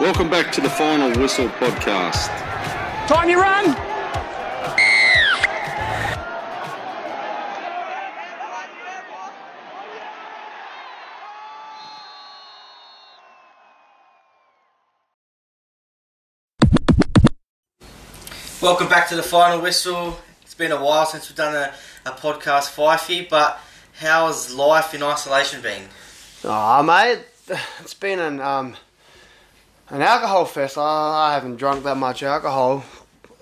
Welcome back to the Final Whistle podcast. Time you run! Welcome back to the final whistle. It's been a while since we've done a, a podcast, Fifey, but how's life in isolation been? Oh, mate, it's been an um, an alcohol fest. I, I haven't drunk that much alcohol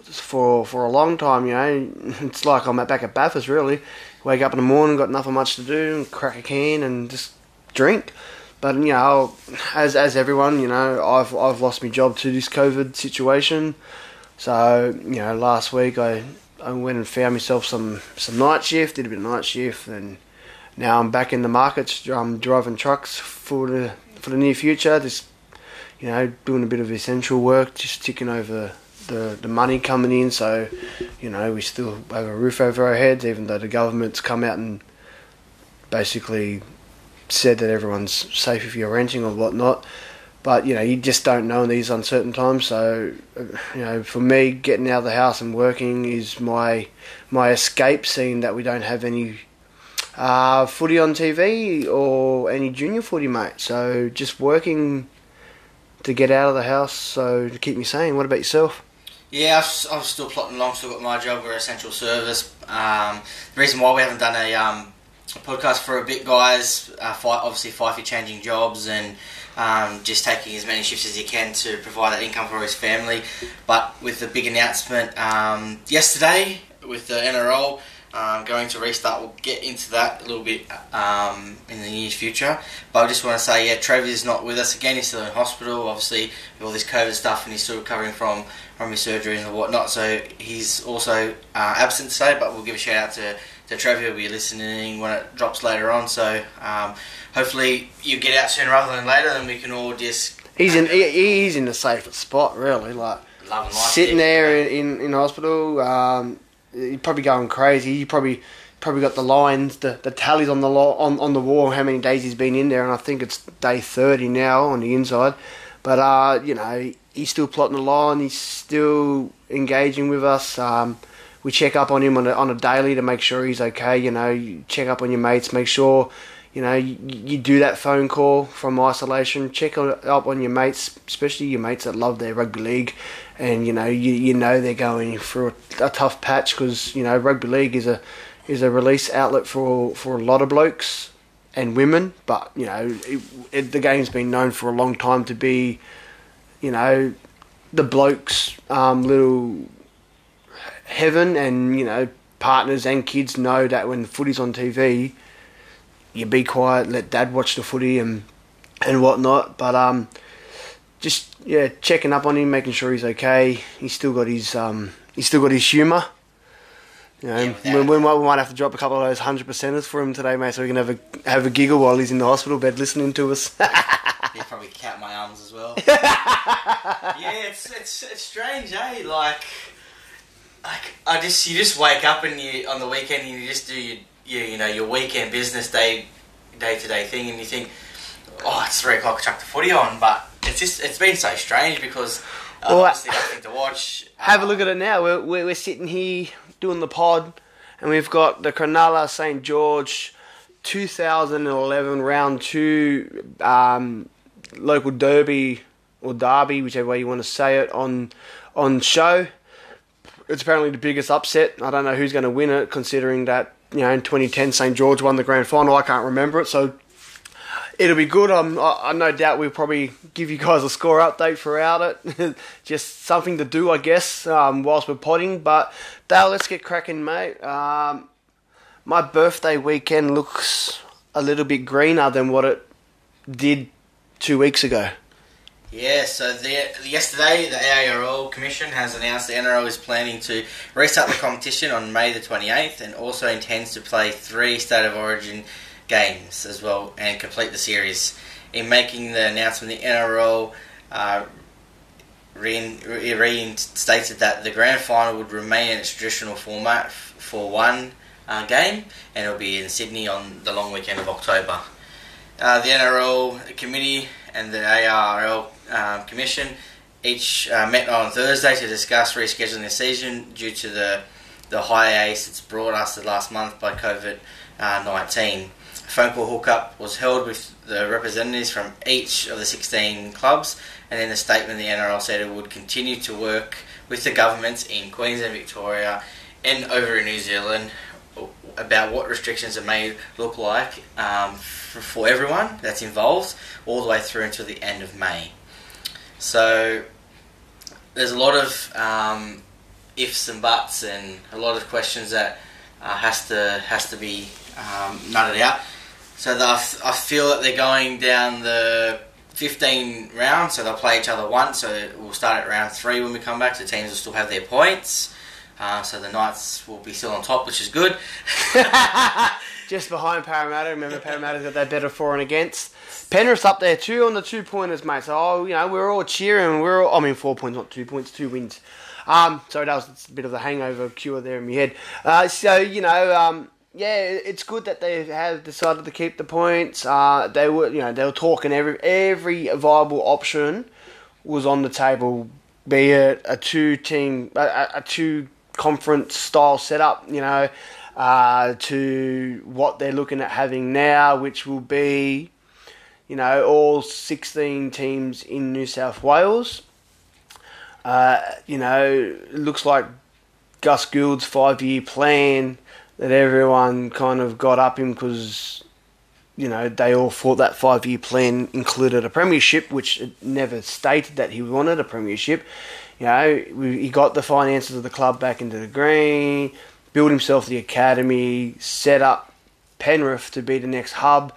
for for a long time. You know, it's like I'm back at Bathurst. Really, wake up in the morning, got nothing much to do, and crack a can and just drink. But you know, as as everyone, you know, I've I've lost my job to this COVID situation. So you know, last week I I went and found myself some some night shift, did a bit of night shift, and now I'm back in the markets. I'm driving trucks for the for the near future. Just you know, doing a bit of essential work, just ticking over the the money coming in. So you know, we still have a roof over our heads, even though the government's come out and basically said that everyone's safe if you're renting or whatnot but you know you just don't know in these uncertain times. So you know, for me, getting out of the house and working is my my escape. Seeing that we don't have any uh, footy on TV or any junior footy, mate. So just working to get out of the house, so to keep me sane. What about yourself? Yeah, I'm still plotting along. Still got my job. We're essential service. Um, the reason why we haven't done a, um, a podcast for a bit, guys, uh, fi- obviously Fifey changing jobs and um, just taking as many shifts as he can to provide that income for his family. But with the big announcement um, yesterday with the NRL um, going to restart, we'll get into that a little bit um, in the near future. But I just want to say, yeah, Trevor is not with us again. He's still in hospital, obviously, with all this COVID stuff, and he's still recovering from, from his surgery and whatnot. So he's also uh, absent today, but we'll give a shout out to, to Trevor. He'll be listening when it drops later on. So um, hopefully you get out sooner rather than later, and we can all just. He's in he, he's in the safest spot, really. Like sitting there in, in hospital, um, you're probably going crazy. You probably probably got the lines, the, the tallies on the lo- on on the wall, how many days he's been in there, and I think it's day thirty now on the inside. But uh, you know, he's still plotting the line. He's still engaging with us. Um, we check up on him on a, on a daily to make sure he's okay. You know, you check up on your mates, make sure you know you, you do that phone call from isolation. Check up on your mates, especially your mates that love their rugby league, and you know you you know they're going through a, a tough patch because you know rugby league is a is a release outlet for for a lot of blokes and women. But you know it, it, the game's been known for a long time to be, you know, the blokes' um, little heaven, and you know partners and kids know that when the footy's on TV, you be quiet, let dad watch the footy and and whatnot. But um, just yeah, checking up on him, making sure he's okay. He's still got his um, he's still got his humour. You know, Yeah, we, we, might, we might have to drop a couple of those hundred percenters for him today, mate, so we can have a have a giggle while he's in the hospital bed listening to us. Yeah, probably count my arms as well. yeah, it's, it's it's strange, eh? Like, like I just you just wake up and you on the weekend and you just do your, your you know your weekend business day day to day thing and you think, oh, it's three o'clock, chuck the footy on. But it's just it's been so strange because uh, Well, obviously nothing to watch. Have a look at it now. We're, we're, we're sitting here doing the pod, and we've got the Cronulla St George 2011 round two um, local derby or derby, whichever way you want to say it, on on show. It's apparently the biggest upset. I don't know who's going to win it, considering that you know in 2010 St George won the grand final. I can't remember it, so it'll be good. I'm, I, no doubt we'll probably give you guys a score update throughout it. Just something to do, I guess, um, whilst we're potting. But Dale, let's get cracking, mate. Um, my birthday weekend looks a little bit greener than what it did two weeks ago. Yeah, so the, yesterday the ARL Commission has announced the NRL is planning to restart the competition on May the 28th and also intends to play three State of Origin games as well and complete the series. In making the announcement, the NRL uh, rein- re- reinstated that the grand final would remain in its traditional format for one uh, game and it'll be in Sydney on the long weekend of October. Uh, the NRL committee and the ARL um, commission each uh, met on Thursday to discuss rescheduling the season due to the the hiatus it's brought us the last month by COVID uh, 19. A phone call hookup was held with the representatives from each of the 16 clubs, and in the statement, the NRL said it would continue to work with the governments in Queensland, Victoria, and over in New Zealand about what restrictions are made look like um, for, for everyone that's involved, all the way through until the end of May. So there's a lot of um, ifs and buts and a lot of questions that uh, has to has to be um, nutted out. So I feel that they're going down the 15 rounds, so they'll play each other once. So we'll start at round three when we come back. The teams will still have their points. Uh, so the Knights will be still on top, which is good. Just behind Parramatta. Remember, Parramatta's got that better for and against. Penrith's up there too on the two pointers, mate. So, oh, you know, we're all cheering. We're all, I mean, four points, not two points, two wins. Um, sorry, that was a bit of the hangover cure there in my head. Uh, so, you know, um, yeah, it's good that they have decided to keep the points. Uh, they were, you know, they were talking every every viable option was on the table, be it a two team, a, a two conference style setup, you know, uh, to what they're looking at having now, which will be, you know, all 16 teams in New South Wales. Uh, you know, it looks like Gus Gould's five year plan that everyone kind of got up him because you know they all thought that five year plan included a premiership, which never stated that he wanted a premiership. You know, he got the finances of the club back into the green, built himself the academy, set up Penrith to be the next hub,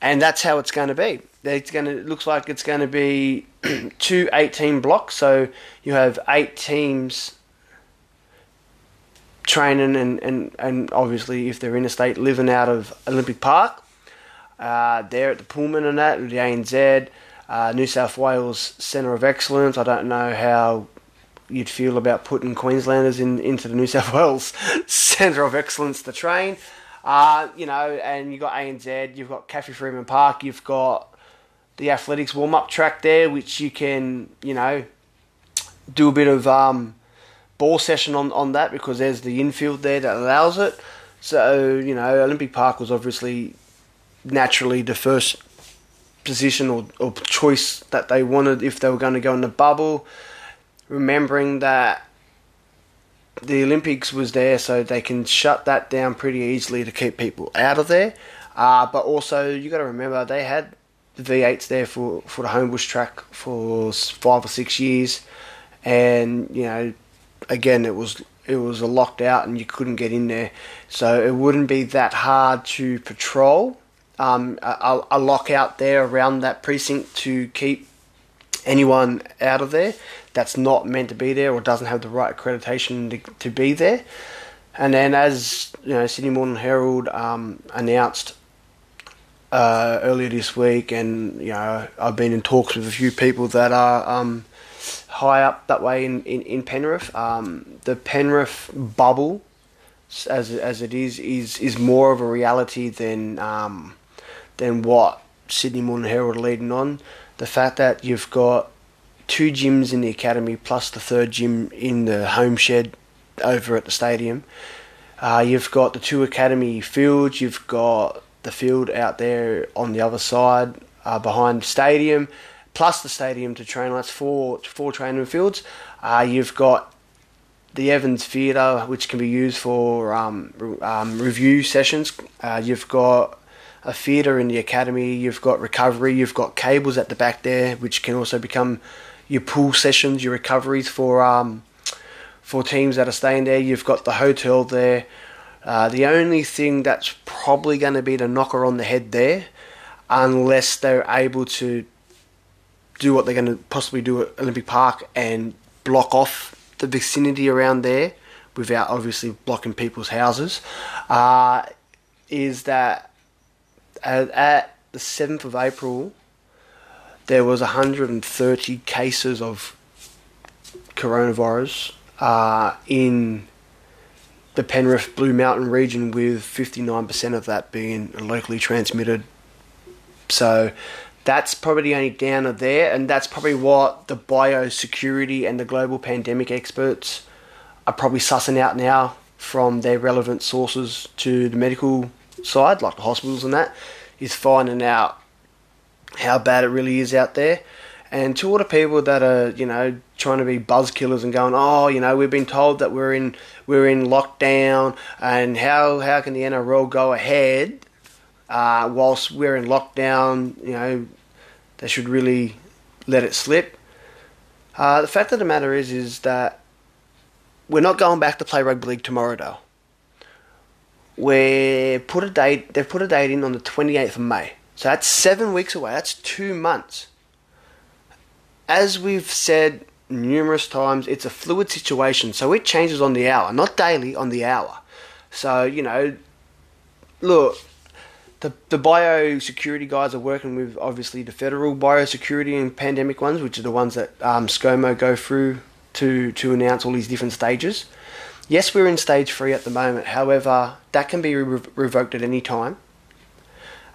and that's how it's going to be. It's going to it looks like it's going to be two 18 blocks, so you have eight teams training and, and, and obviously if they're in a state living out of Olympic Park. Uh, there at the Pullman and that, the ANZ, uh, New South Wales Centre of Excellence. I don't know how you'd feel about putting Queenslanders in into the New South Wales Centre of Excellence to train. Uh, you know, and you've got ANZ, you've got Cathy Freeman Park, you've got the athletics warm up track there, which you can, you know, do a bit of um, ball session on, on that because there's the infield there that allows it. So, you know, Olympic Park was obviously naturally the first position or, or choice that they wanted if they were going to go in the bubble. Remembering that the Olympics was there, so they can shut that down pretty easily to keep people out of there. Uh, but also, you got to remember they had the V8s there for, for the Homebush track for five or six years, and you know again, it was it was a locked out and you couldn't get in there, so it wouldn't be that hard to patrol. Um, a, a lockout there around that precinct to keep anyone out of there that's not meant to be there or doesn't have the right accreditation to, to be there. And then, as you know, Sydney Morning Herald um, announced uh, earlier this week, and you know, I've been in talks with a few people that are um, high up that way in, in, in Penrith. Um, the Penrith bubble, as, as it is, is, is more of a reality than, um, than what Sydney Morning Herald are leading on. The fact that you've got two gyms in the academy plus the third gym in the home shed over at the stadium. Uh, you've got the two academy fields. You've got the field out there on the other side uh, behind the stadium plus the stadium to train. That's four four training fields. Uh, you've got the Evans Theatre, which can be used for um, um, review sessions. Uh, you've got a theatre in the academy. You've got recovery. You've got cables at the back there, which can also become your pool sessions, your recoveries for um, for teams that are staying there. You've got the hotel there. Uh, the only thing that's probably going to be the knocker on the head there, unless they're able to do what they're going to possibly do at Olympic Park and block off the vicinity around there without obviously blocking people's houses, uh, is that at, at the 7th of April, there was 130 cases of coronavirus uh, in the Penrith Blue Mountain region, with 59% of that being locally transmitted. So that's probably the only downer there, and that's probably what the biosecurity and the global pandemic experts are probably sussing out now from their relevant sources to the medical side, like the hospitals and that, is finding out how bad it really is out there. And to all the people that are, you know, trying to be buzz killers and going, oh, you know, we've been told that we're in we're in lockdown, and how how can the NRL go ahead uh, whilst we're in lockdown? You know, they should really let it slip. Uh, the fact of the matter is, is that we're not going back to play rugby league tomorrow, though. We put a date. They've put a date in on the twenty eighth of May. So that's seven weeks away. That's two months. As we've said numerous times, it's a fluid situation. So it changes on the hour, not daily, on the hour. So, you know, look, the, the biosecurity guys are working with obviously the federal biosecurity and pandemic ones, which are the ones that um, ScoMo go through to, to announce all these different stages. Yes, we're in stage three at the moment. However, that can be re- revoked at any time.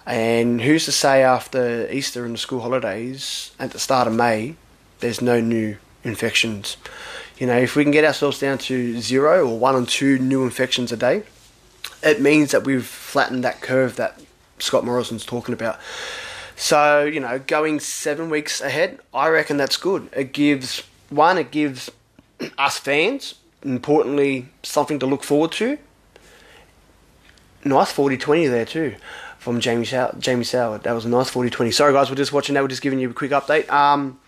And who's to say after Easter and the school holidays at the start of May, there's no new infections? You know, if we can get ourselves down to zero or one or two new infections a day, it means that we've flattened that curve that Scott Morrison's talking about. So, you know, going seven weeks ahead, I reckon that's good. It gives, one, it gives us fans, importantly, something to look forward to. Nice 40 20 there, too from Jamie Sow- Jamie Soward. That was a nice 40-20. Sorry guys, we're just watching that. We're just giving you a quick update. Um,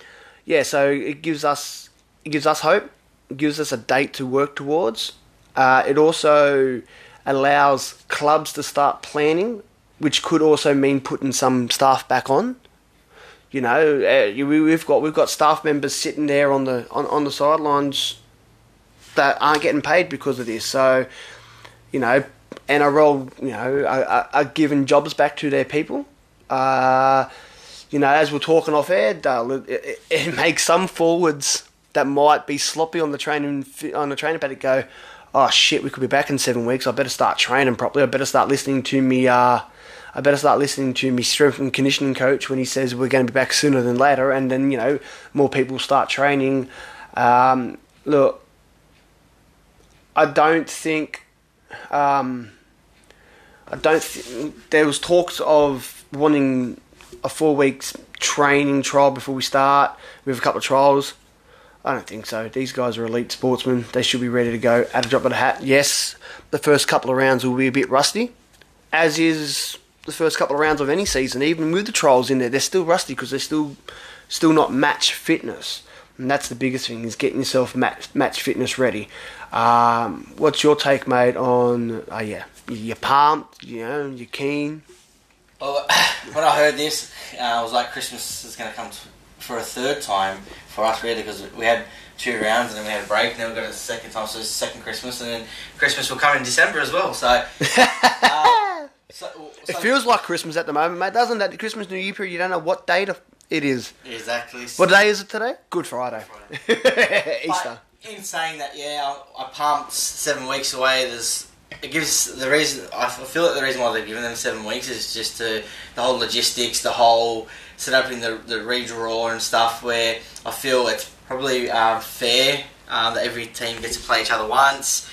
yeah, so it gives us it gives us hope. It gives us a date to work towards. Uh, it also allows clubs to start planning, which could also mean putting some staff back on. You know, uh, we've got we've got staff members sitting there on the on, on the sidelines that aren't getting paid because of this. So, you know, NRL, you know, are, are giving jobs back to their people. Uh, you know, as we're talking off air, Dale, it, it, it, makes some forwards that might be sloppy on the training on the training paddock go, oh shit, we could be back in seven weeks. I better start training properly. I better start listening to me. Uh, I better start listening to my strength and conditioning coach when he says we're going to be back sooner than later, and then you know more people start training. Um, look, I don't think um, I don't. Th- there was talks of wanting a four weeks training trial before we start with a couple of trials. I don't think so. These guys are elite sportsmen. They should be ready to go at a drop of a hat. Yes, the first couple of rounds will be a bit rusty, as is the first couple of rounds of any season. Even with the trials in there, they're still rusty because they're still still not match fitness. And that's the biggest thing is getting yourself match, match fitness ready. Um, what's your take, mate, on, uh, yeah, you're pumped, you know, you're keen? Well, when I heard this, uh, I was like, Christmas is going to come for a third time for us, really, because we had two rounds and then we had a break and then we got a second time, so it's second Christmas, and then Christmas will come in December as well, so... Uh, so, so it feels like Christmas at the moment, mate, doesn't it? The Christmas New Year period, you don't know what date it is. Exactly. What day is it today? Good Friday. Friday. Easter. But in saying that, yeah, I, I pumped seven weeks away. There's it gives the reason I feel like the reason why they've given them seven weeks is just to, the whole logistics, the whole set up in the the redraw and stuff. Where I feel it's probably uh, fair uh, that every team gets to play each other once.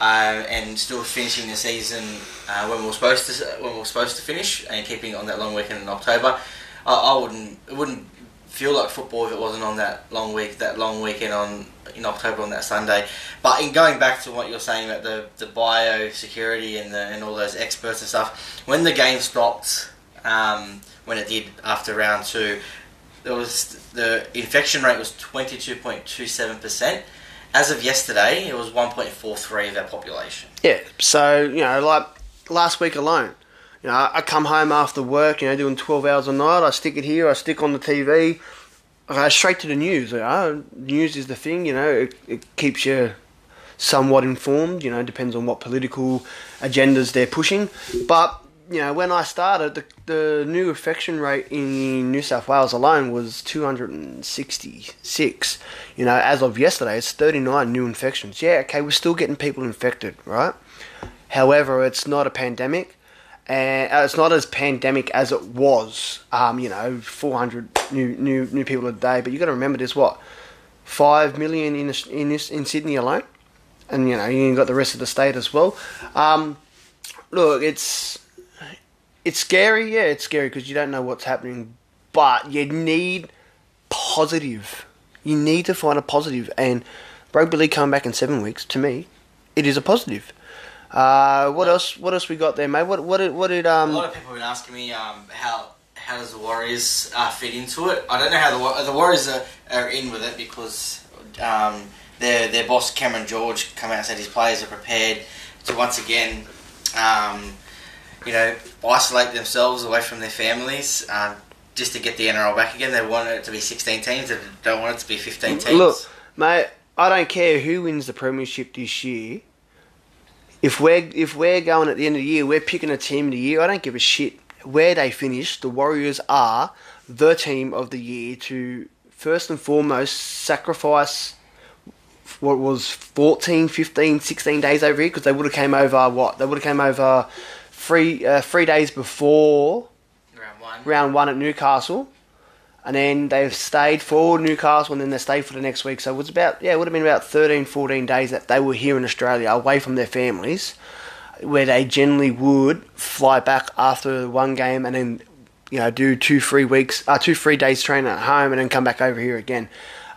Uh, and still finishing the season uh, when we are supposed to when we are supposed to finish and keeping on that long weekend in October. I, I wouldn't it wouldn't feel like football if it wasn't on that long week that long weekend on in October on that Sunday. But in going back to what you're saying about the the biosecurity and the, and all those experts and stuff, when the game stopped, um, when it did after round two, there was the infection rate was twenty two point two seven percent. As of yesterday, it was one point four three of our population. Yeah, so you know, like last week alone, you know, I come home after work, you know, doing 12 hours a night. I stick it here, I stick on the TV, I go straight to the news. You know, news is the thing, you know, it, it keeps you somewhat informed, you know, depends on what political agendas they're pushing. But, you know, when I started, the, the new infection rate in New South Wales alone was 266. You know, as of yesterday, it's 39 new infections. Yeah, okay, we're still getting people infected, right? However, it's not a pandemic and uh, it's not as pandemic as it was. Um, you know, 400 new new new people a day. But you got to remember, there's what five million in in this, in Sydney alone, and you know you got the rest of the state as well. Um, look, it's it's scary. Yeah, it's scary because you don't know what's happening, but you need positive. You need to find a positive, and rugby league coming back in seven weeks. To me, it is a positive. Uh, what else? What else we got there, mate? What what did what did A um? lot of people have been asking me um, how how does the Warriors uh, fit into it. I don't know how the the Warriors are, are in with it because um, their their boss Cameron George come out and said his players are prepared to once again, um, you know, isolate themselves away from their families. Um, just to get the NRL back again, they want it to be 16 teams. They don't want it to be 15 teams. Look, mate, I don't care who wins the premiership this year. If we're if we're going at the end of the year, we're picking a team of the year. I don't give a shit where they finish. The Warriors are the team of the year to first and foremost sacrifice what was 14, 15, 16 days over here because they would have came over what they would have came over three uh, three days before round one. round one at Newcastle, and then they've stayed for Newcastle, and then they stayed for the next week. So it was about yeah, it would have been about 13, 14 days that they were here in Australia, away from their families, where they generally would fly back after one game and then you know do two, three weeks, uh, two, three days training at home, and then come back over here again.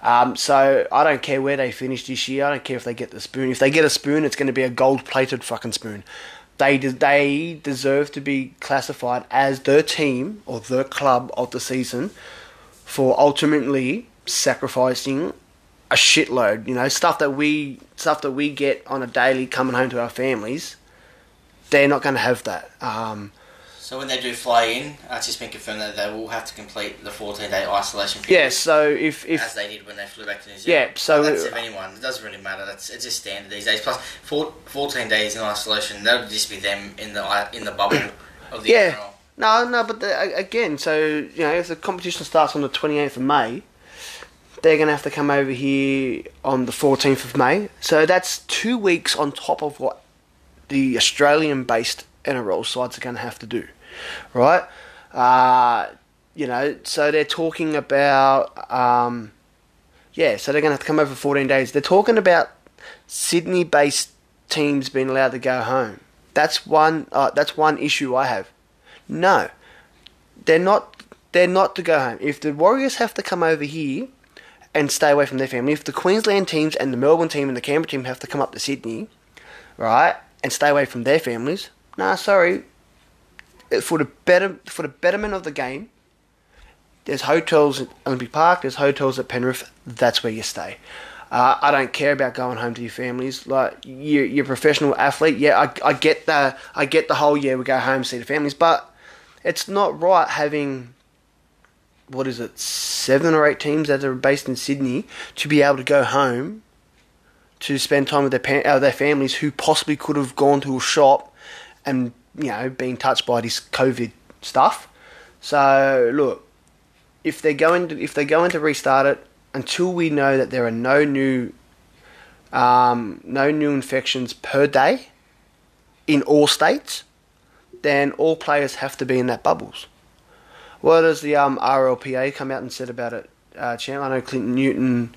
Um, so I don't care where they finish this year. I don't care if they get the spoon. If they get a spoon, it's going to be a gold-plated fucking spoon. They de- they deserve to be classified as the team or the club of the season for ultimately sacrificing a shitload. You know, stuff that we stuff that we get on a daily coming home to our families. They're not going to have that. Um, So when they do fly in, uh, it's just been confirmed that they will have to complete the 14 day isolation period. yeah. So if as if they did when they flew back to New Zealand. Yeah, so- that's if anyone. It doesn't really matter. That's it's just standard these days. Plus, four, 14 days in isolation. That would just be them in the in the bubble of the Yeah. NRL. No, no, but the, again, so you know, if the competition starts on the twenty eighth of May, they're going to have to come over here on the fourteenth of May. So that's two weeks on top of what the Australian-based NRL sides are going to have to do, right? Uh, you know, so they're talking about, um, yeah, so they're going to have to come over for fourteen days. They're talking about Sydney-based teams being allowed to go home. That's one. Uh, that's one issue I have. No, they're not. They're not to go home. If the Warriors have to come over here and stay away from their family, if the Queensland teams and the Melbourne team and the Canberra team have to come up to Sydney, right, and stay away from their families, nah, sorry. For the better, for the betterment of the game, there's hotels at Olympic Park. There's hotels at Penrith. That's where you stay. Uh, I don't care about going home to your families. Like you, you're a professional athlete. Yeah, I, I get the I get the whole yeah we go home see the families, but it's not right having what is it seven or eight teams that are based in Sydney to be able to go home to spend time with their pa- uh, their families who possibly could have gone to a shop and you know being touched by this COVID stuff. So look, if they're going to if they're going to restart it until we know that there are no new um, no new infections per day in all states, then all players have to be in that bubbles. What does the um, RLPA come out and said about it, uh, Champ? I know Clinton Newton.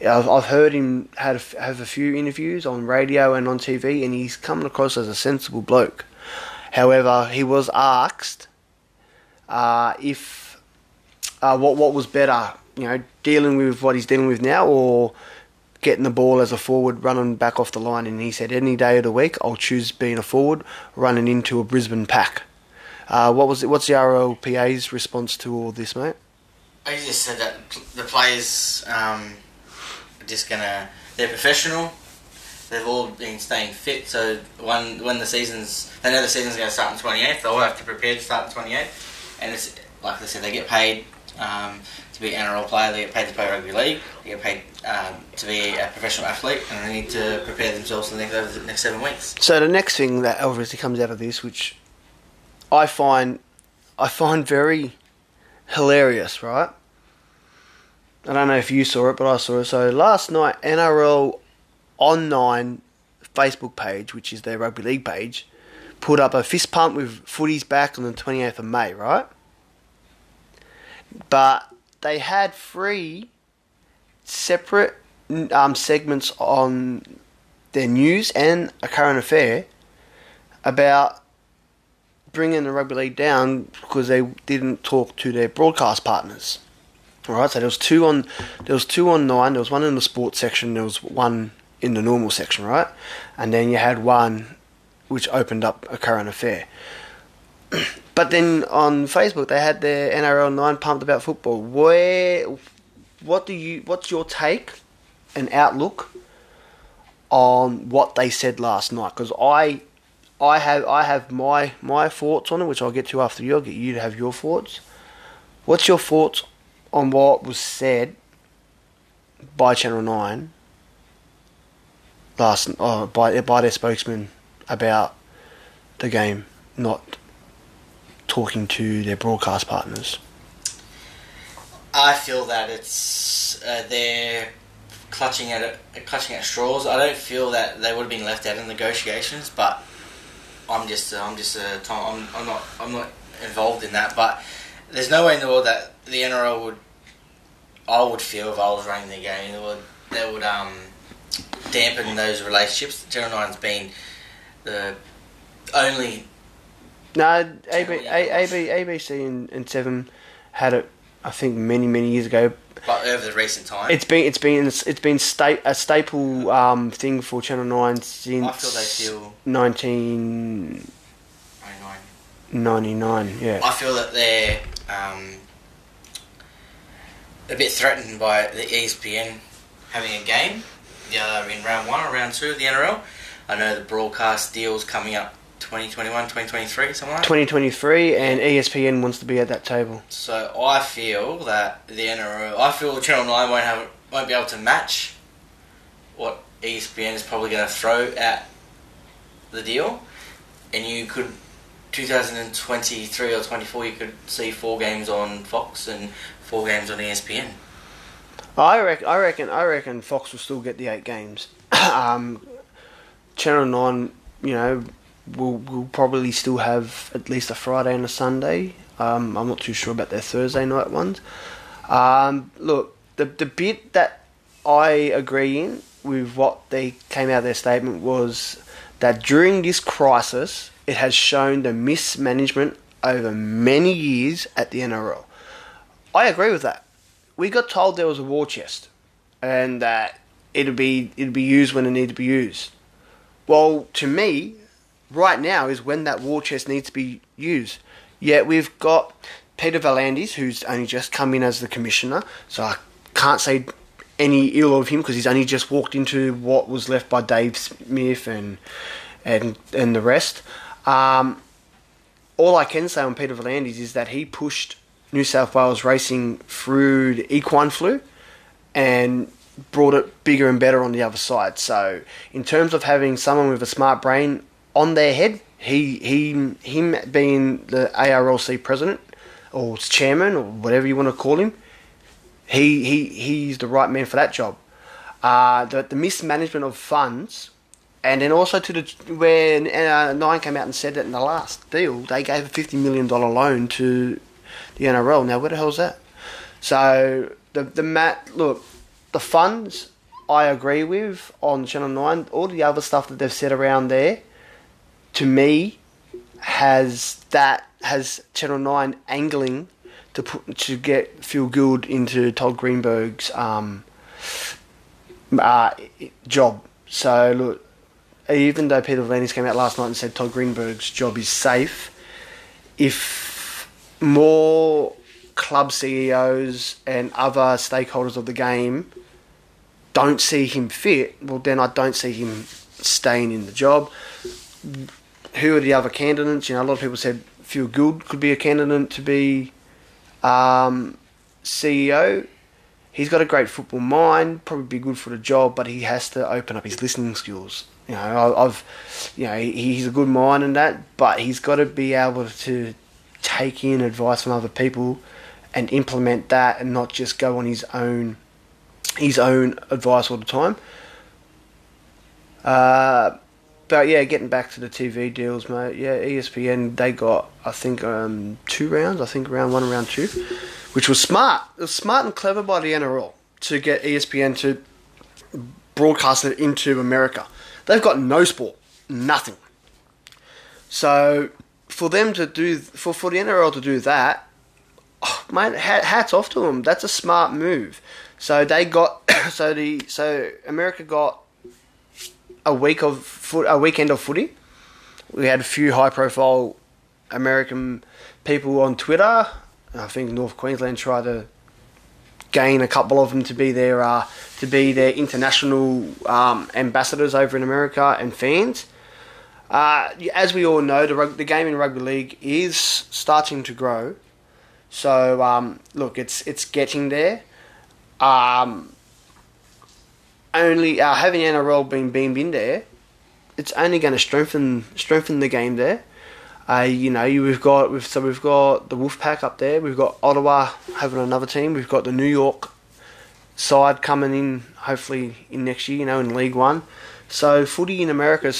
I've, I've heard him had have a few interviews on radio and on TV, and he's coming across as a sensible bloke. However, he was asked uh, if uh, what what was better, you know, dealing with what he's dealing with now, or getting the ball as a forward, running back off the line. And he said, any day of the week, I'll choose being a forward, running into a Brisbane pack. Uh, what was it? What's the RLPA's response to all this, mate? I just said that the players um, are just gonna. They're professional. They've all been staying fit. So when when the seasons, they know the season's going to start on twenty eighth. They all have to prepare to start on twenty eighth. And it's like I said, they get paid um, to be an NRL player. They get paid to play rugby league. They get paid um, to be a professional athlete, and they need to prepare themselves for the next, over the next seven weeks. So the next thing that obviously comes out of this, which I find I find very hilarious, right? I don't know if you saw it, but I saw it. So last night, NRL Online Facebook page, which is their rugby league page, put up a fist pump with footies back on the 28th of May, right? But they had three separate um, segments on their news and a current affair about bringing the rugby league down because they didn't talk to their broadcast partners. All right, so there was two on there was two on nine. There was one in the sports section. There was one in the normal section, right? And then you had one which opened up a current affair. but then on Facebook they had their NRL nine pumped about football. Where, what do you? What's your take and outlook on what they said last night? Because I, I have I have my my thoughts on it, which I'll get to after you. I'll get you to have your thoughts. What's your thoughts on what was said by Channel Nine last oh, by by their spokesman about the game not talking to their broadcast partners? I feel that it's uh, they're clutching at it, clutching at straws. I don't feel that they would have been left out in negotiations, but I'm just uh, I'm just uh, I'm, I'm not I'm not involved in that. But there's no way in the world that the NRL would I would feel if I was running the game. They would they would um dampen those relationships. Channel Nine's been the only No, AB, A, AB, ABC and, and Seven had it. I think many many years ago. but over the recent time. It's been it's been it's been sta- a staple um, thing for Channel Nine since I feel they feel 1999. I. Yeah. I feel that they're um, a bit threatened by the ESPN having a game uh, in round one or round two of the NRL. I know the broadcast deal's coming up 2021, 2023, something like 2023, and ESPN wants to be at that table. So I feel that the NRL, I feel Channel Nine won't have, won't be able to match what ESPN is probably going to throw at the deal, and you could 2023 or 24, you could see four games on Fox and four games on ESPN. I reckon. I reckon. I reckon Fox will still get the eight games. um, Channel Nine, you know, will will probably still have at least a Friday and a Sunday. Um, I'm not too sure about their Thursday night ones. Um, look, the the bit that I agree in with what they came out of their statement was that during this crisis, it has shown the mismanagement over many years at the NRL. I agree with that. We got told there was a war chest, and that it'd be it'd be used when it needed to be used. Well, to me, right now is when that war chest needs to be used. Yet we've got Peter V'landys, who's only just come in as the commissioner, so I can't say any ill of him because he's only just walked into what was left by Dave Smith and and and the rest. Um, all I can say on Peter V'landys is that he pushed New South Wales racing through the equine flu and brought it bigger and better on the other side. So, in terms of having someone with a smart brain on their head, he he him being the ARLC president or chairman or whatever you want to call him, he he he's the right man for that job. Uh, the the mismanagement of funds. And then also to the when uh, Nine came out and said that in the last deal they gave a fifty million dollar loan to the NRL. Now where the hell's that? So the the mat look the funds I agree with on Channel Nine. All the other stuff that they've said around there, to me, has that has Channel Nine angling to put to get Phil Gould into Todd Greenberg's um, uh, job. So look, even though Peter V'landys came out last night and said Todd Greenberg's job is safe, if more club CEOs and other stakeholders of the game don't see him fit, well, then I don't see him staying in the job. Who are the other candidates? You know, a lot of people said Phil Gould could be a candidate to be um, CEO. He's got a great football mind, probably be good for the job, but he has to open up his listening skills. You know, I've, you know, he's a good mind and that, but he's got to be able to take in advice from other people and implement that, and not just go on his own, his own advice all the time. Uh, but yeah, getting back to the TV deals, mate. Yeah, ESPN they got I think um, two rounds. I think round one and round two, which was smart. It was smart and clever by the NRL to get ESPN to broadcast it into America. They've got no sport, nothing. So for them to do for for the NRL to do that, oh, hat- hats off to them. That's a smart move. So they got so the so America got a week of foot a weekend of footy. We had a few high profile American people on Twitter. I think North Queensland tried to gain a couple of them to be their uh, to be their international um, ambassadors over in America and fans. Uh, as we all know, the, the game in rugby league is starting to grow. So um, look, it's it's getting there. Um, only uh, having NRL being beamed in there, it's only going to strengthen strengthen the game there. Uh, you know, we've got we've, so we've got the Wolfpack up there. We've got Ottawa having another team. We've got the New York side coming in, hopefully in next year. You know, in League One. So footy in America,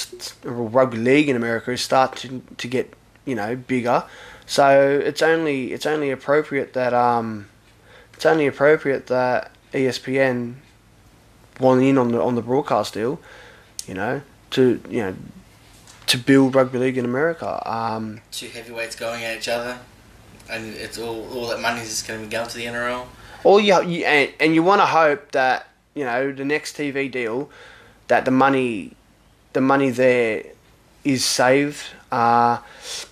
or rugby league in America, is starting to get you know bigger. So it's only it's only appropriate that um, it's only appropriate that ESPN want in on the on the broadcast deal, you know, to you know to build rugby league in America. Um, Two heavyweights going at each other, and it's all all that money is just going to be going to the NRL. all you, you and, and you want to hope that you know the next TV deal that the money the money there is saved. Uh,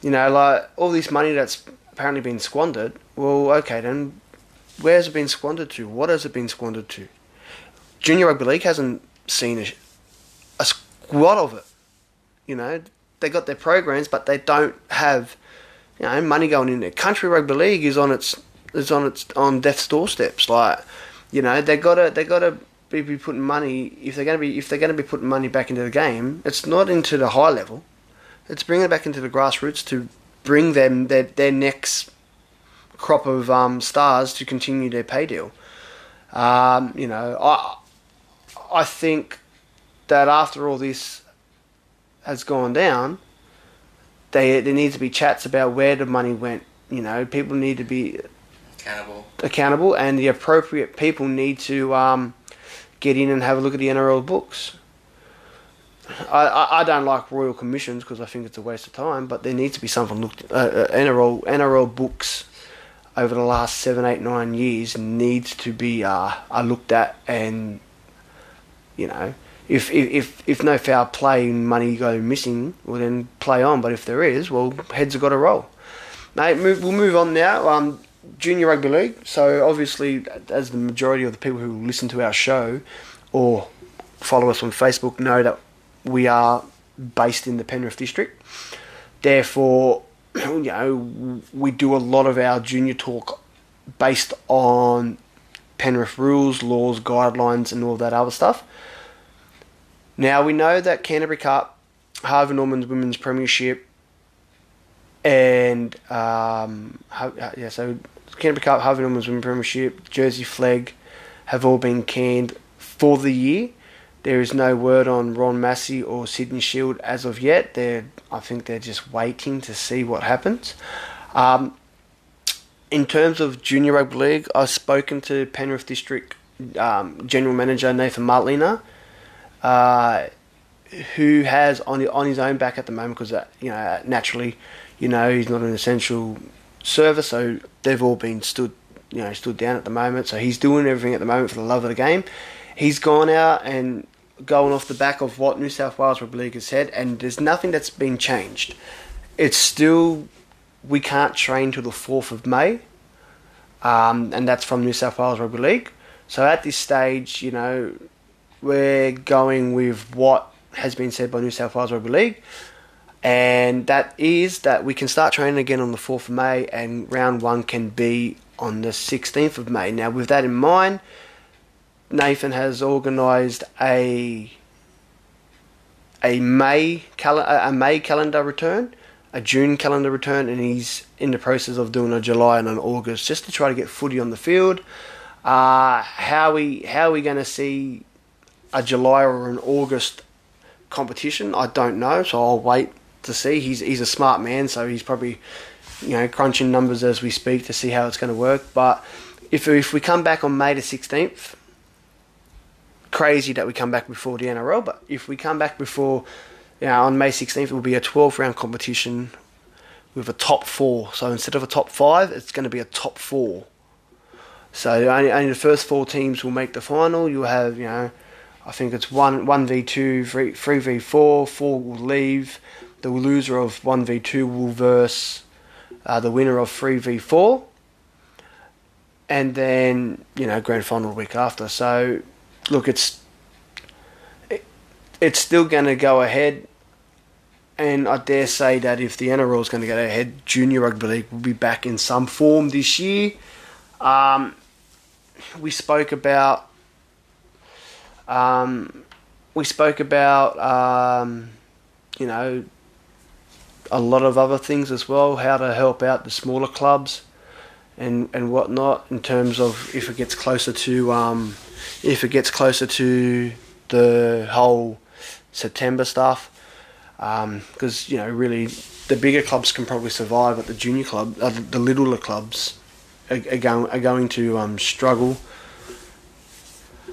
you know, like all this money that's apparently been squandered. Well, okay then, where's it been squandered to? What has it been squandered to? Junior Rugby League hasn't seen a, a squat of it. You know, they got their programs, but they don't have you know money going in there. Country Rugby League is on its is on its on death's doorsteps. Like, you know, they gotta they gotta be, be putting money if they're gonna be if they're gonna be putting money back into the game. It's not into the high level. It's bringing it back into the grassroots to bring them their their next crop of um, stars to continue their pay deal. Um, you know, I I think that after all this has gone down, they there needs to be chats about where the money went. You know, people need to be Cannibal. accountable, and the appropriate people need to um, get in and have a look at the NRL books. I, I, I don't like royal commissions because I think it's a waste of time, but there needs to be something looked uh, uh, NRL NRL books over the last seven, eight, nine years needs to be uh, looked at, and you know, if if if, no foul play and money go missing, well then play on. But if there is, well heads have got to roll. Mate, move, we'll move on now. Um, junior rugby league. So obviously, as the majority of the people who listen to our show or follow us on Facebook know that we are based in the Penrith district. Therefore, you know, we do a lot of our junior talk based on Penrith rules, laws, guidelines, and all that other stuff. Now we know that Canterbury Cup, Harvey Norman's Women's Premiership, and um, yeah, so Canterbury Cup, Harvey Norman's Women's Premiership, Jersey Flegg, have all been canned for the year. There is no word on Ron Massey or Sydney Shield as of yet. They're, I think they're just waiting to see what happens. Um, in terms of junior rugby league, I've spoken to Penrith District um, General Manager Nathan Martliner, uh, who has on on his own back at the moment because you know naturally, you know he's not an essential service, so they've all been stood you know stood down at the moment. So he's doing everything at the moment for the love of the game. He's gone out and going off the back of what New South Wales Rugby League has said, and there's nothing that's been changed. It's still we can't train till the fourth of May, um, and that's from New South Wales Rugby League. So at this stage, you know, we're going with what has been said by New South Wales Rugby League, and that is that we can start training again on the 4th of May, and round one can be on the 16th of May. Now, with that in mind, Nathan has organised a a May cal- a May calendar return, a June calendar return, and he's in the process of doing a July and an August just to try to get footy on the field. Uh, how we how are we going to see a July or an August competition. I don't know, so I'll wait to see. He's he's a smart man, so he's probably you know crunching numbers as we speak to see how it's going to work. But if if we come back on May the sixteenth, crazy that we come back before the NRL. But if we come back before, you know, on May sixteenth, it will be a twelve round competition with a top four. So instead of a top five, it's going to be a top four. So only, only the first four teams will make the final. You'll have, you know, I think it's one one v two, three, v four. Four will leave. The loser of one v two will verse uh, the winner of three v four. And then you know grand final week after. So look, it's it, it's still going to go ahead. And I dare say that if the NRL is going to go ahead, Junior Rugby League will be back in some form this year. Um, we spoke about um, we spoke about um, you know a lot of other things as well, how to help out the smaller clubs and and whatnot in terms of if it gets closer to um, if it gets closer to the whole September stuff because um, you know really the bigger clubs can probably survive, but the junior club, uh, the littler clubs are, are, going, are going to um, struggle.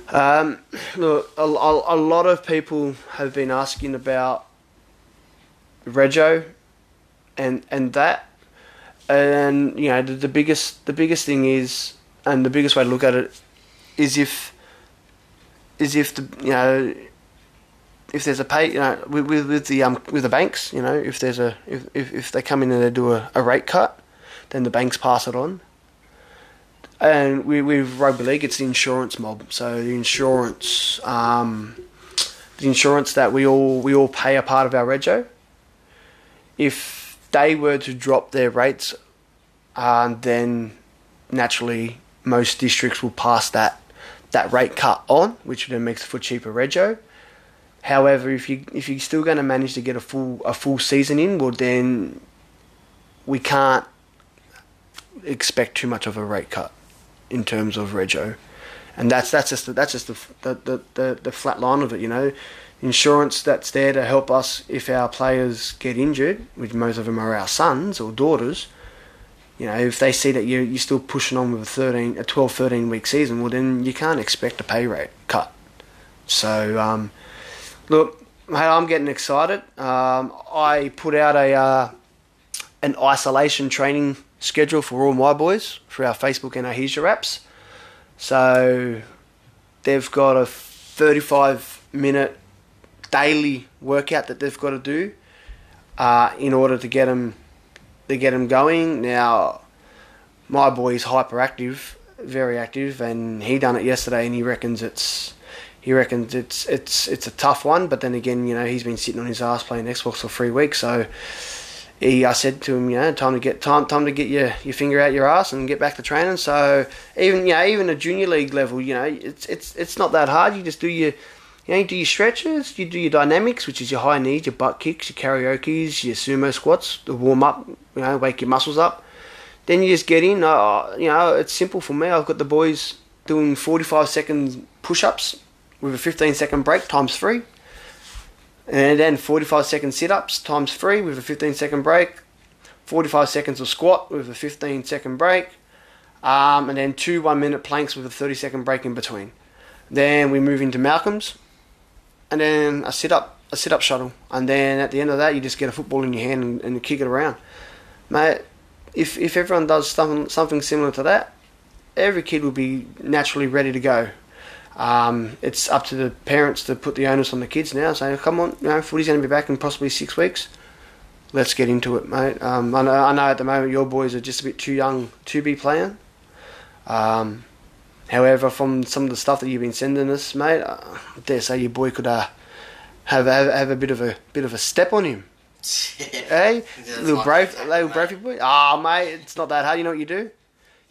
Um, look, a, a, a, lot of people have been asking about Rego and and that, and you know the, the biggest the biggest thing is, and the biggest way to look at it is if is if the you know if there's a pay, you know, with, with, with the um with the banks, you know, if there's a if, if, if they come in and they do a, a rate cut, then the banks pass it on. And we with rugby league, it's the insurance mob. So the insurance, um, the insurance that we all we all pay a part of our rego. If they were to drop their rates, um, then naturally most districts will pass that that rate cut on, which then makes for cheaper rego. However, if you if you're still going to manage to get a full a full season in, well then we can't expect too much of a rate cut in terms of rego, and that's that's just the, that's just the, the the, the flat line of it. You know, insurance that's there to help us if our players get injured, which most of them are our sons or daughters. You know, if they see that you you're still pushing on with a 13, a 12, 13 week season, well then you can't expect a pay rate cut. So, um, look, hey, I'm getting excited. Um, I put out a uh, an isolation training schedule for all my boys for our Facebook and our apps. So they've got a 35 minute daily workout that they've got to do uh, in order to get them to get them going. Now, my boy's hyperactive, very active, and he done it yesterday, and he reckons it's he reckons it's it's it's a tough one. But then again, you know, he's been sitting on his ass playing Xbox for three weeks, so he, I said to him, you know, time to get time time to get your, your finger out your ass and get back to training. So even you know, even a junior league level, you know, it's it's it's not that hard. You just do your you know, do your stretches, you do your dynamics, which is your high knees, your butt kicks, your karaoke's, your sumo squats, the warm up, you know, wake your muscles up. Then you just get in. Uh, you know, it's simple for me. I've got the boys doing 45 second push ups with a 15 second break times three. And then 45 second sit ups times three with a 15 second break. 45 seconds of squat with a 15 second break. Um, and then two one minute planks with a 30 second break in between. Then we move into Malcolm's. And then a sit up, a sit up shuttle. And then at the end of that, you just get a football in your hand and, and kick it around. Mate, if, if everyone does something, something similar to that, every kid will be naturally ready to go. Um, it's up to the parents to put the onus on the kids now, saying, "Come on, you know, footy's going to be back in possibly six weeks. Let's get into it, mate." Um, I, know, I know at the moment your boys are just a bit too young to be playing. Um, however, from some of the stuff that you've been sending us, mate, I dare say your boy could uh, have, have have a bit of a bit of a step on him. hey, little brave, little brave boy. Ah, oh, mate, it's not that hard. You know what you do?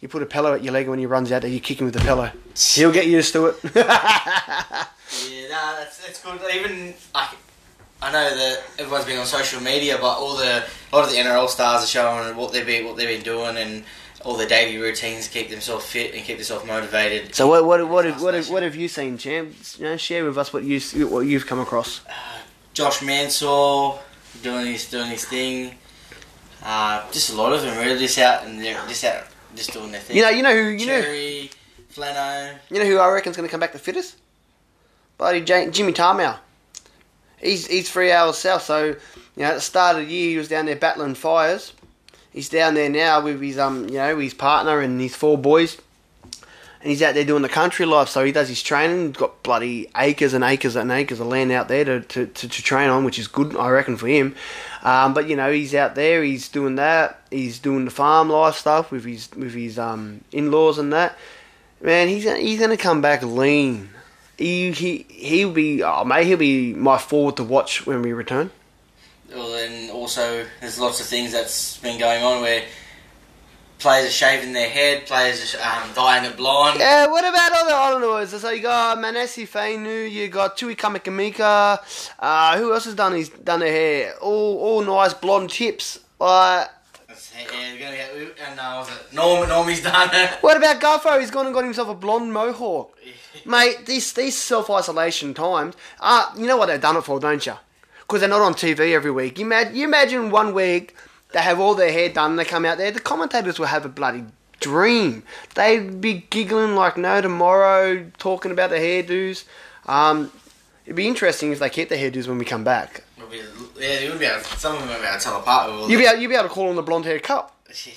you put a pillow at your leg when he runs out there, you kick him with the pillow. He'll get used to it. yeah, nah, that's, that's good. Even like, I know that everyone's been on social media, but all the a lot of the NRL stars are showing what they've been what they've been doing and all the daily routines keep themselves fit and keep themselves motivated. So what what what have, what have, what have you seen, champ? You know, share with us what you what you've come across. Uh, Josh Mansour doing his doing his thing. Uh, just a lot of them really just out and they're just out just doing their thing. You know, you know who you know Flano. you know who I reckon's going to come back the fittest? Bloody J- Jimmy Tamou. He's he's three hours south, so you know at the start of the year he was down there battling fires. He's down there now with his um you know his partner and his four boys, and he's out there doing the country life. So he does his training. He's got bloody acres and acres and acres of land out there to to, to, to train on, which is good I reckon for him. Um, but you know he's out there. He's doing that. He's doing the farm life stuff with his with his um in laws and that. Man, he's he's gonna come back lean. He he he'll be oh mate, he'll be my forward to watch when we return. Also there's lots of things that's been going on where players are shaving their head, players are um, dyeing it blonde. Yeah, what about all other Islanders? So you got Manase Fainu, you got Tui Kamikamica. Uh, who else has done his done their hair? All all nice blonde tips. That's- Yeah, we're gonna get, and uh, was it Norm? Normie's done it. what about Guffo? He's gone and got himself a blonde mohawk. Mate, these these self isolation times, uh, you know what they've done it for, don't you? Because they're not on TV every week. You, imagine, you imagine one week they have all their hair done, they come out there, the commentators will have a bloody dream. They'd be giggling like no tomorrow, talking about the hairdos. Um, it'd be interesting if they keep the hairdos when we come back. Be- Yeah, you would be able, some of them would be able to tell apart. With You'd be, able, you'd be able to call on the blonde hair cup. Josh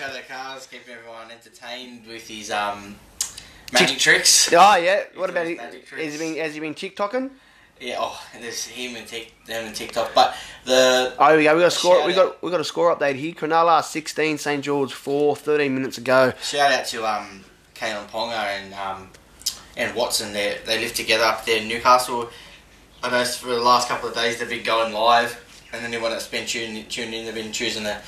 Addo-Carr's, keeping everyone entertained with his um, magic tricks. Oh yeah. What about magic has he been has he been TikToking? Yeah, oh, there's him and Tik, them and TikTok. But the Oh, we got we got a score. We got we got a score update here. Cronulla sixteen, St George four, 13 minutes ago. shout out to um, Kalyn Ponga and um, and Watson. They they live together up there in Newcastle. I know for the last couple of days they've been going live, and anyone that's been tuning tuned in, they've been choosing a,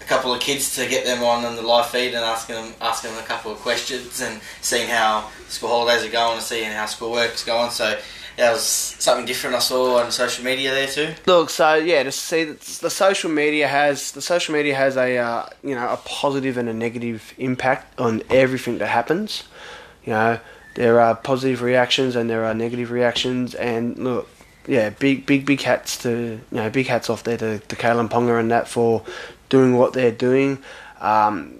a couple of kids to get them on on the live feed and asking them asking them a couple of questions and seeing how school holidays are going and seeing how school work's going. So that was something different I saw on social media there too. Look, so yeah, to see that the social media has the social media has a uh, you know a positive and a negative impact on everything that happens. You know, there are positive reactions and there are negative reactions, and look, yeah, big big big hats to you know big hats off there to to Kalyn Ponga and that for doing what they're doing. Um,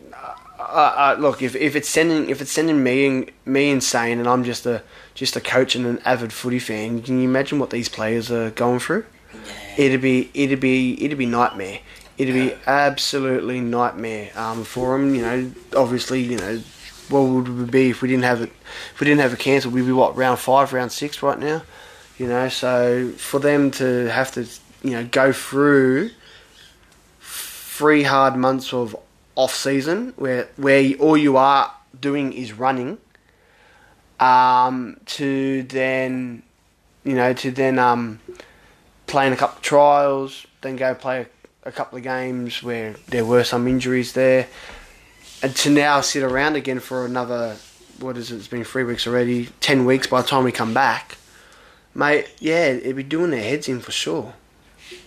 I, I, look, if, if it's sending if it's sending me in, me insane, and I'm just a just a coach and an avid footy fan, can you imagine what these players are going through? It'd be it'd be it'd be nightmare. It'd be absolutely nightmare um, for them. You know, obviously, you know, what would we be if we didn't have it? If we didn't have it cancelled, we'd be what round five, round six right now. You know, so for them to have to, you know, go through three hard months of off season where where all you are doing is running, um, to then, you know, to then um, playing a couple of trials, then go play a, a couple of games where there were some injuries there, and to now sit around again for another what is it? It's been three weeks already, ten weeks by the time we come back, mate. Yeah, it'd be doing their heads in for sure.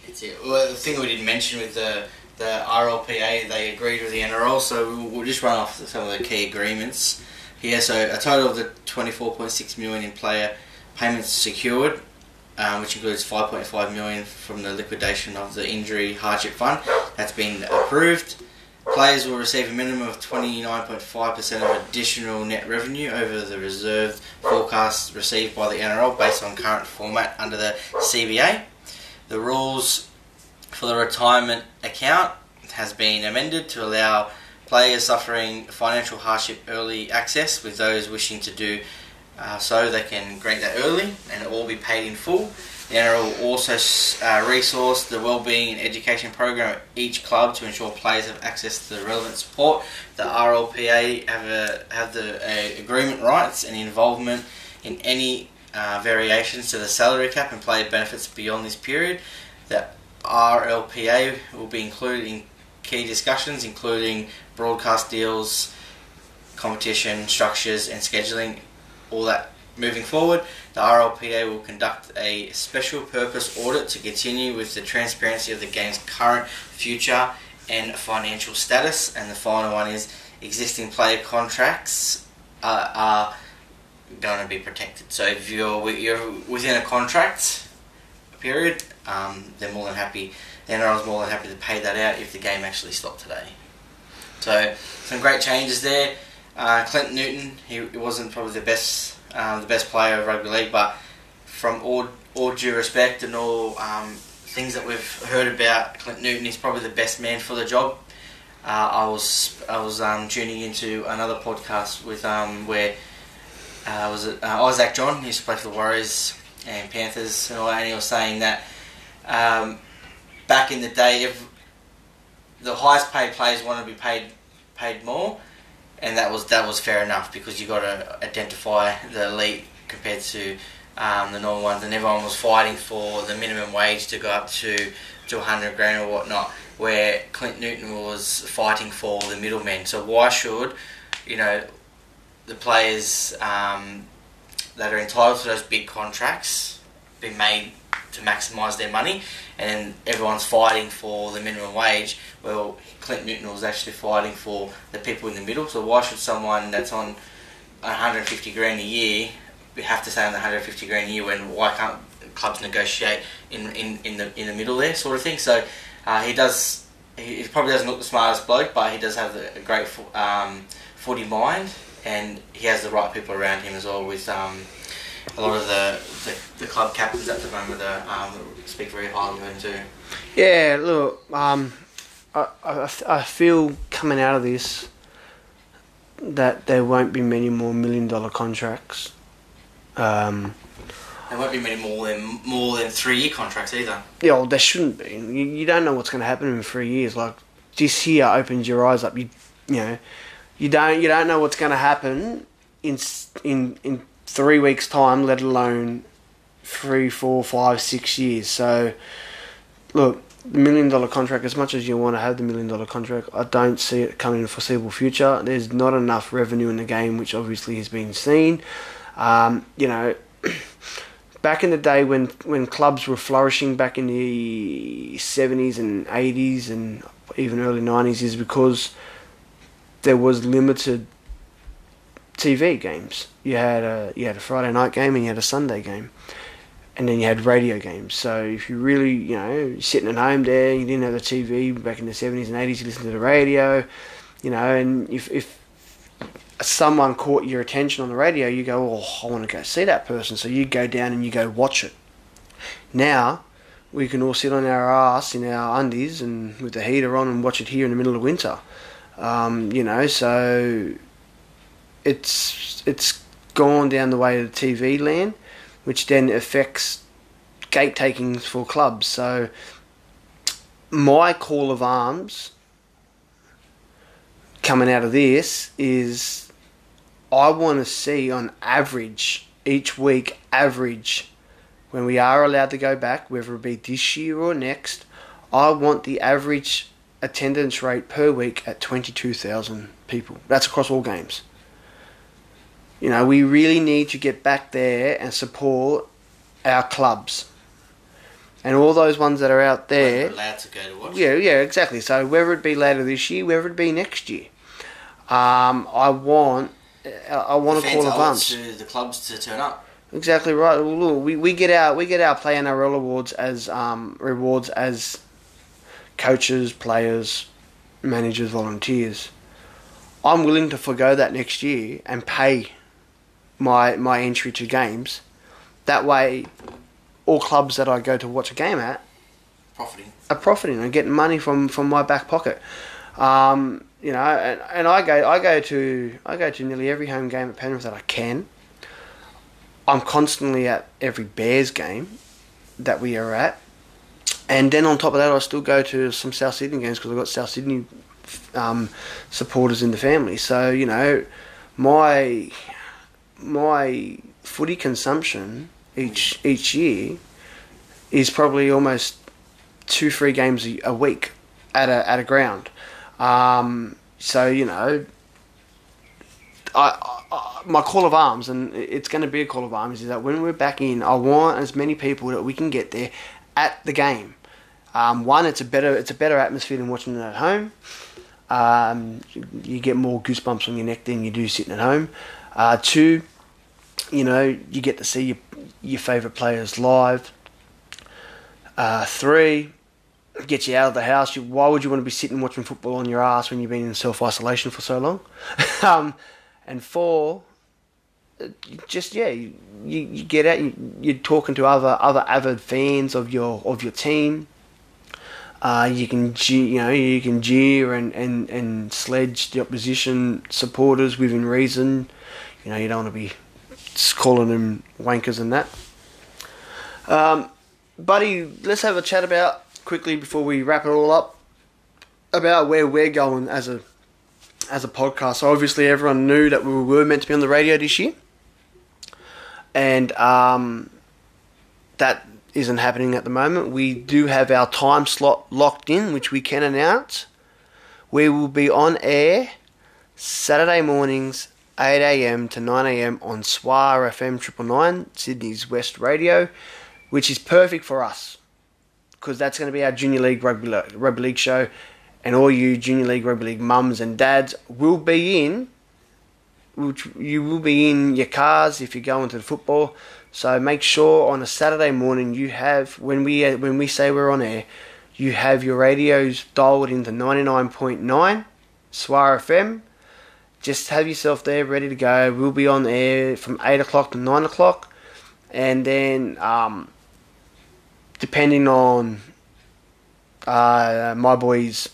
That's it. Well, the thing we didn't mention with the the RLPA, they agreed with the NRL, so we'll, just run off some of the key agreements here. So a total of the 24.6 million in player payments secured, um, which includes 5.5 million from the liquidation of the injury hardship fund. That's been approved. Players will receive a minimum of 29.5% of additional net revenue over the reserved forecast received by the NRL based on current format under the CBA. The rules for the retirement account has been amended to allow players suffering financial hardship early access with those wishing to do uh, so they can grant that early and it will be paid in full. The NRL will also uh, resource the wellbeing and education program at each club to ensure players have access to the relevant support. The RLPA have a, have the uh, agreement rights and involvement in any uh, variations to the salary cap and player benefits beyond this period. The RLPA will be included in key discussions, including broadcast deals, competition structures, and scheduling. All that moving forward, the RLPA will conduct a special purpose audit to continue with the transparency of the game's current, future, and financial status. And the final one is existing player contracts uh, are going to be protected. So if you're you're within a contract period, um, they're more than happy. The is more than happy to pay that out if the game actually stopped today. So some great changes there. Uh, Clinton Newton, he, he wasn't probably the best uh, the best player of rugby league, but from all all due respect and all um, things that we've heard about Clint Newton, he's probably the best man for the job. Uh, I was I was um, tuning into another podcast with um, where uh, was it uh, Isaac John, he used to play for the Warriors and Panthers and all that, and he was saying that um, back in the day, the highest paid players wanted to be paid paid more, and that was that was fair enough because you got to identify the elite compared to um, the normal ones, and everyone was fighting for the minimum wage to go up to to 100 grand or whatnot. Where Clint Newton was fighting for the middlemen. So why should you know the players um, that are entitled to those big contracts be made to maximise their money, and everyone's fighting for the minimum wage. Well, Clint Newton was actually fighting for the people in the middle. So why should someone that's on 150 grand a year have to stay on 150 grand a year when why can't clubs negotiate in, in, in the in the middle there, sort of thing? So uh, he does. He, probably doesn't look the smartest bloke, but he does have a, great fo- um, footy mind, and he has the right people around him as well. With um, a lot of the, the, the club captains at the moment that um, speak very highly of him too. Yeah, look, um, I, I, I feel coming out of this that there won't be many more million dollar contracts. Um, There won't be many more than more than three year contracts either. yeah, well, there shouldn't be. You, you don't know what's going to happen in three years. Like this year opens your eyes up. You, you know, you don't you don't know what's going to happen in in in three weeks' time, let alone three, four, five, six years. So, look, the million dollar contract. As much as you want to have the million dollar contract, I don't see it coming in the foreseeable future. There's not enough revenue in the game, which obviously has been seen. Um, you know. back in the day when when clubs were flourishing back in the 70s and 80s and even early 90s is because there was limited TV games. You had a you had a Friday night game and you had a Sunday game. And then you had radio games. So if you really, you know, sitting at home there, you didn't have the TV back in the 70s and 80s, you listened to the radio, you know, and if, if someone caught your attention on the radio, you go, oh, I want to go see that person. So you go down and you go watch it. Now, we can all sit on our ass in our undies and with the heater on and watch it here in the middle of winter. Um, you know, so it's it's gone down the way of the TV land, which then affects gate takings for clubs. So my call of arms coming out of this is I want to see on average each week average when we are allowed to go back, whether it be this year or next, I want the average attendance rate per week at 22,000 people. That's across all games. You know, we really need to get back there and support our clubs. And all those ones that are out there. Allowed to go to watch. Yeah, yeah, exactly. So whether it be later this year, whether it be next year, um, I want, I want a fans call it arms. to the clubs to turn up. Exactly right. Well, look, we, we get our we get our play and our awards as um, rewards as coaches, players, managers, volunteers. I'm willing to forego that next year and pay my my entry to games. That way, all clubs that I go to watch a game at Profiting. are profiting and getting money from, from my back pocket. Um, you know, and, and I go I go to I go to nearly every home game at Penrith that I can. I'm constantly at every Bears game that we are at, and then on top of that, I still go to some South Sydney games because I've got South Sydney um, supporters in the family. So you know, my my footy consumption each each year is probably almost two three games a, week at a at a ground. Um, so you know, I, I, my call of arms, and it's going to be a call of arms, is that when we're back in, I want as many people that we can get there at the game. Um, one, it's a better it's a better atmosphere than watching it at home. Um, you get more goosebumps on your neck than you do sitting at home. Uh, two, you know, you get to see your your favourite players live. Uh, three, get you out of the house. You, why would you want to be sitting watching football on your ass when you've been in self isolation for so long? um, and four, uh, just yeah, you, you, get out. You, you're talking to other other avid fans of your of your team. Uh, you can you know you can jeer and, and, and sledge the opposition supporters within reason. You know you don't want to be calling them wankers and that. Um, buddy, let's have a chat about quickly before we wrap it all up about where we're going as a as a podcast. So obviously everyone knew that we were meant to be on the radio this year, and um, that isn't happening at the moment. We do have our time slot locked in, which we can announce. We will be on air Saturday mornings, 8 a.m. to 9 a.m. on SWAR FM Triple Nine, Sydney's West Radio, which is perfect for us because that's going to be our Junior League Rugby, rugby League show, and all you Junior League Rugby League mums and dads will be in. Which you will be in your cars if you're going to the football. So make sure on a Saturday morning you have when we when we say we're on air, you have your radios dialed into 99.9 SWAR FM. Just have yourself there ready to go. We'll be on air from 8 o'clock to 9 o'clock. And then, um, depending on uh, my boy's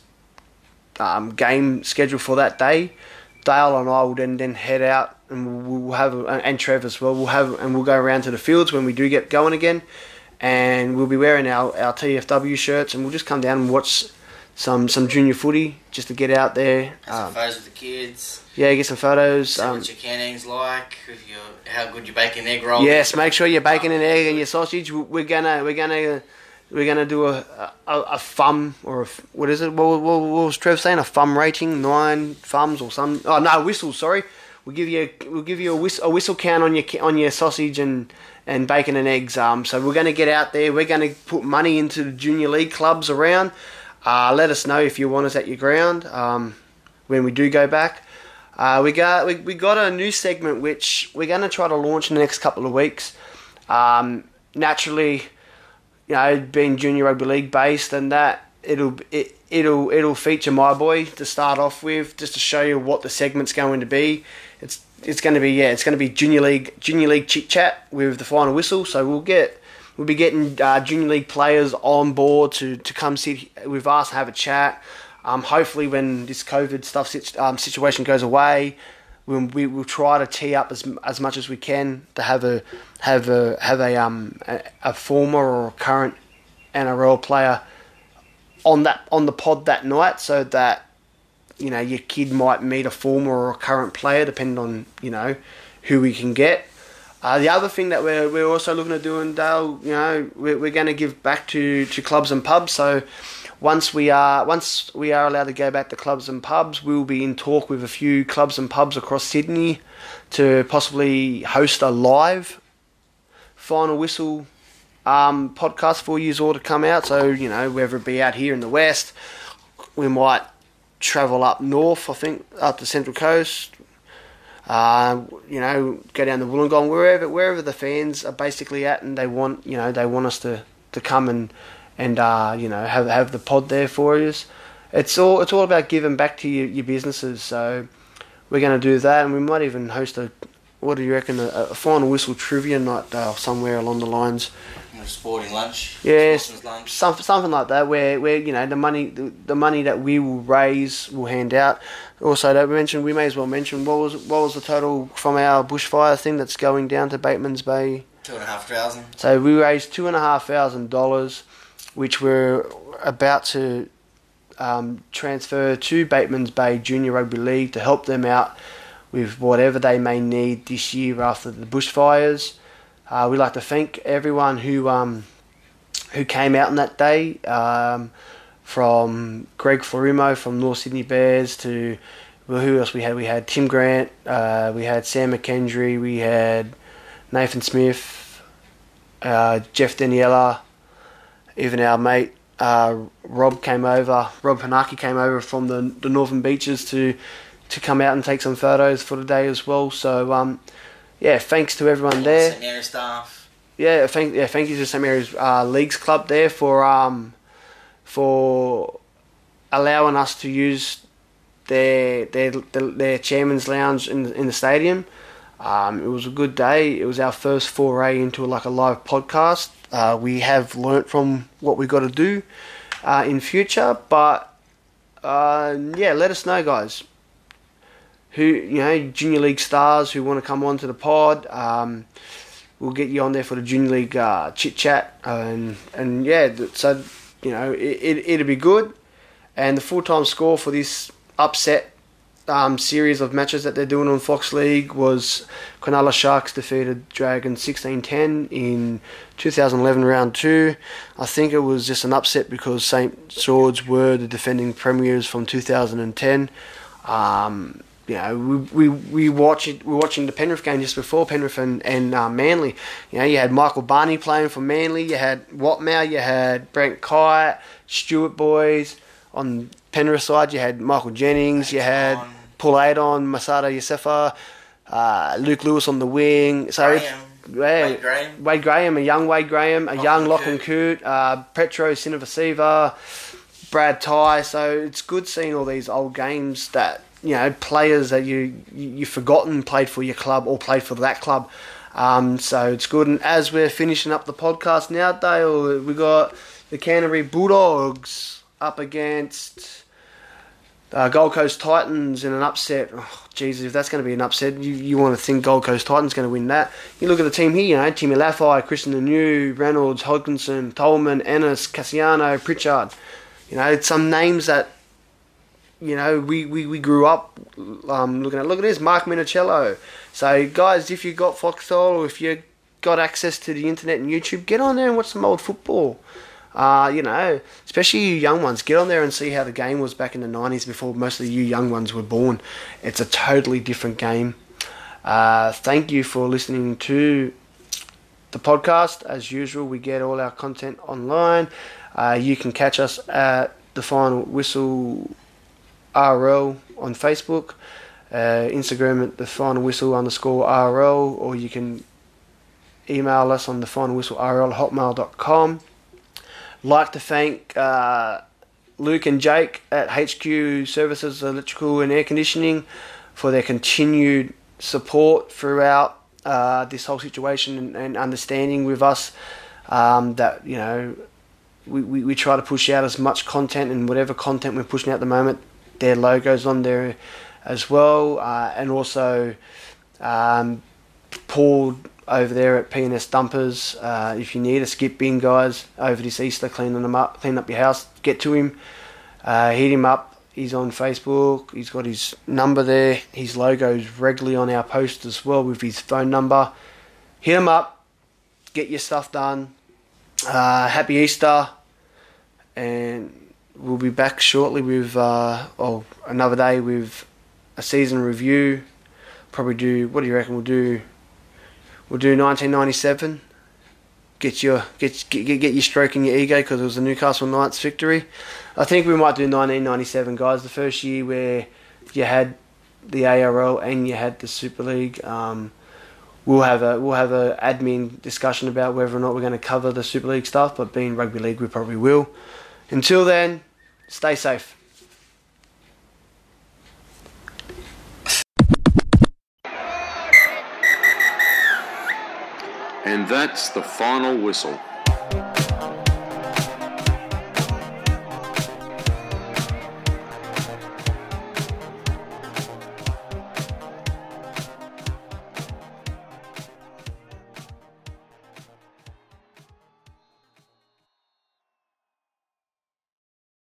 um, game schedule for that day, Dale and I will then, then head out and we'll have and Trev as well. We'll have and we'll go around to the fields when we do get going again, and we'll be wearing our, our TFW shirts and we'll just come down and watch some some junior footy just to get out there. Have some Um, photos with the kids. yeah, get some photos. See Um, what your canning's like. If you're, how good your bacon egg roll. yes, make sure you're bacon and egg and your sausage. We're gonna we're gonna we're gonna do a a, a thumb or a, what is it? What, what, what was Trev saying? A thumb rating, nine thumbs or some? Oh no, whistles. Sorry, we'll give you we'll give you a whistle, a whistle count on your on your sausage and and bacon and eggs. Um, so we're gonna get out there. We're gonna put money into the junior league clubs around. Uh, let us know if you want us at your ground um, when we do go back. Uh, we got we, we got a new segment which we're going to try to launch in the next couple of weeks. Um, naturally, you know, being junior rugby league based and that it'll it, it'll it'll feature my boy to start off with, just to show you what the segment's going to be. It's it's going to be yeah, it's going to be junior league junior league chit chat with the final whistle. So we'll get we'll be getting uh, junior league players on board to to come sit with us, have a chat. Um, hopefully, when this COVID stuff um, situation goes away, we'll, we will try to tee up as as much as we can to have a have a have a um a, a former or current NRL player on that on the pod that night, so that you know your kid might meet a former or a current player, depending on you know who we can get. Uh, the other thing that we're, we're also looking at doing, Dale, you know, we're, we're going to give back to, to clubs and pubs. So once we are once we are allowed to go back to clubs and pubs, we'll be in talk with a few clubs and pubs across Sydney to possibly host a live final whistle um, podcast for you all to come out. So you know, whether it be out here in the west, we might travel up north. I think up the Central Coast. Uh, you know, go down to Wollongong, wherever wherever the fans are basically at, and they want you know they want us to, to come and and uh, you know have have the pod there for us. It's all it's all about giving back to your, your businesses. So we're going to do that, and we might even host a what do you reckon a, a final whistle trivia night uh, somewhere along the lines. You know, sporting lunch. Yes, Sportsman's lunch. something something like that, where where you know the money the, the money that we will raise will hand out. Also, that we mentioned we may as well mention what was what was the total from our bushfire thing that's going down to Bateman's Bay. Two and a half thousand. So we raised two and a half thousand dollars, which we're about to um, transfer to Bateman's Bay Junior Rugby League to help them out with whatever they may need this year after the bushfires. Uh, we'd like to thank everyone who um, who came out on that day, um, from Greg Florimo from North Sydney Bears to well, who else we had? We had Tim Grant, uh, we had Sam McKendry, we had Nathan Smith, uh, Geoff Daniela, even our mate uh, Rob came over. Rob Hanaki came over from the the Northern Beaches to to come out and take some photos for the day as well. So um, yeah, thanks to everyone there. St Mary staff. yeah, thank yeah, thank you to St Mary's uh, Leagues Club there for um for allowing us to use their their their, chairman's lounge in in the stadium. Um, it was a good day. It was our first foray into like a live podcast. Uh, we have learnt from what we got to do uh, in future, but uh, yeah, let us know, guys. Who you know, junior league stars who want to come on to the pod. Um, we'll get you on there for the junior league uh, chit chat, and and yeah, so you know it, it it'll be good. And the full time score for this upset um, series of matches that they're doing on Fox League was Cronulla Sharks defeated Dragons 16-10 in 2011 round two. I think it was just an upset because St Swords were the defending premiers from 2010. Um, you know, we we we watch it, we were watching the Penrith game just before Penrith and and uh, Manly. You know, you had Michael Barney playing for Manly. You had Watmough. You had Brent Kite, Stewart boys on Penrith side. You had Michael Jennings. You had Paul Aiton, Masada Iosefa, uh, Luke Lewis on the wing. So Graham. yeah, Wade Graham. Wade Graham, a young Wade Graham, a Lachlan young Lachlan Coote, uh, Petero Civoniceva, Brad Tighe. So it's good seeing all these old games that you know players that you you- you've forgotten played for your club or played for that club. Um, so it's good. And as we're finishing up the podcast now, Dale, we got the Canterbury Bulldogs up against uh, Gold Coast Titans in an upset. Oh, Jesus, if that's going to be an upset, you, you want to think Gold Coast Titans going to win that. You look at the team here, you know, Timmy Lafai, Krisnan Inu, Reynolds, Hodkinson, Tolman, Ennis, Kasiano, Pritchard. You know, some names that, you know, we, we, we grew up um, looking at. Look at this, Mark Minichiello. So, guys, if you got Foxtel or if you got access to the internet and YouTube, get on there and watch some old football. Uh, you know, especially you young ones, get on there and see how the game was back in the 90s before most of you young ones were born. It's a totally different game. Uh, thank you for listening to the podcast. As usual, we get all our content online. Uh, you can catch us at the Final Whistle RL on Facebook, uh, Instagram at the Final Whistle underscore RL, or you can email us on the Final Whistle RL hotmail.com. Like to thank uh, Luke and Jake at HQ Services Electrical and Air Conditioning for their continued support throughout uh, this whole situation and, and understanding with us um, that you know we, we, we try to push out as much content and whatever content we're pushing out at the moment their logos on there as well uh, and also um, Paul over there at PNS Dumpers. Uh, if you need a skip bin, guys, over this Easter, cleaning them up, clean up your house, get to him, uh, hit him up. He's on Facebook. He's got his number there. His logo's regularly on our post as well with his phone number. Hit him up. Get your stuff done. Uh, happy Easter, and we'll be back shortly with uh, oh another day with a season review. Probably do. What do you reckon? We'll do. We'll do 1997. Get your get get get your stroking your ego because it was the Newcastle Knights victory. I think we might do 1997, guys. The first year where you had the ARL and you had the Super League. Um, we'll have a we'll have a admin discussion about whether or not we're going to cover the Super League stuff. But being rugby league, we probably will. Until then, stay safe. And that's the final whistle.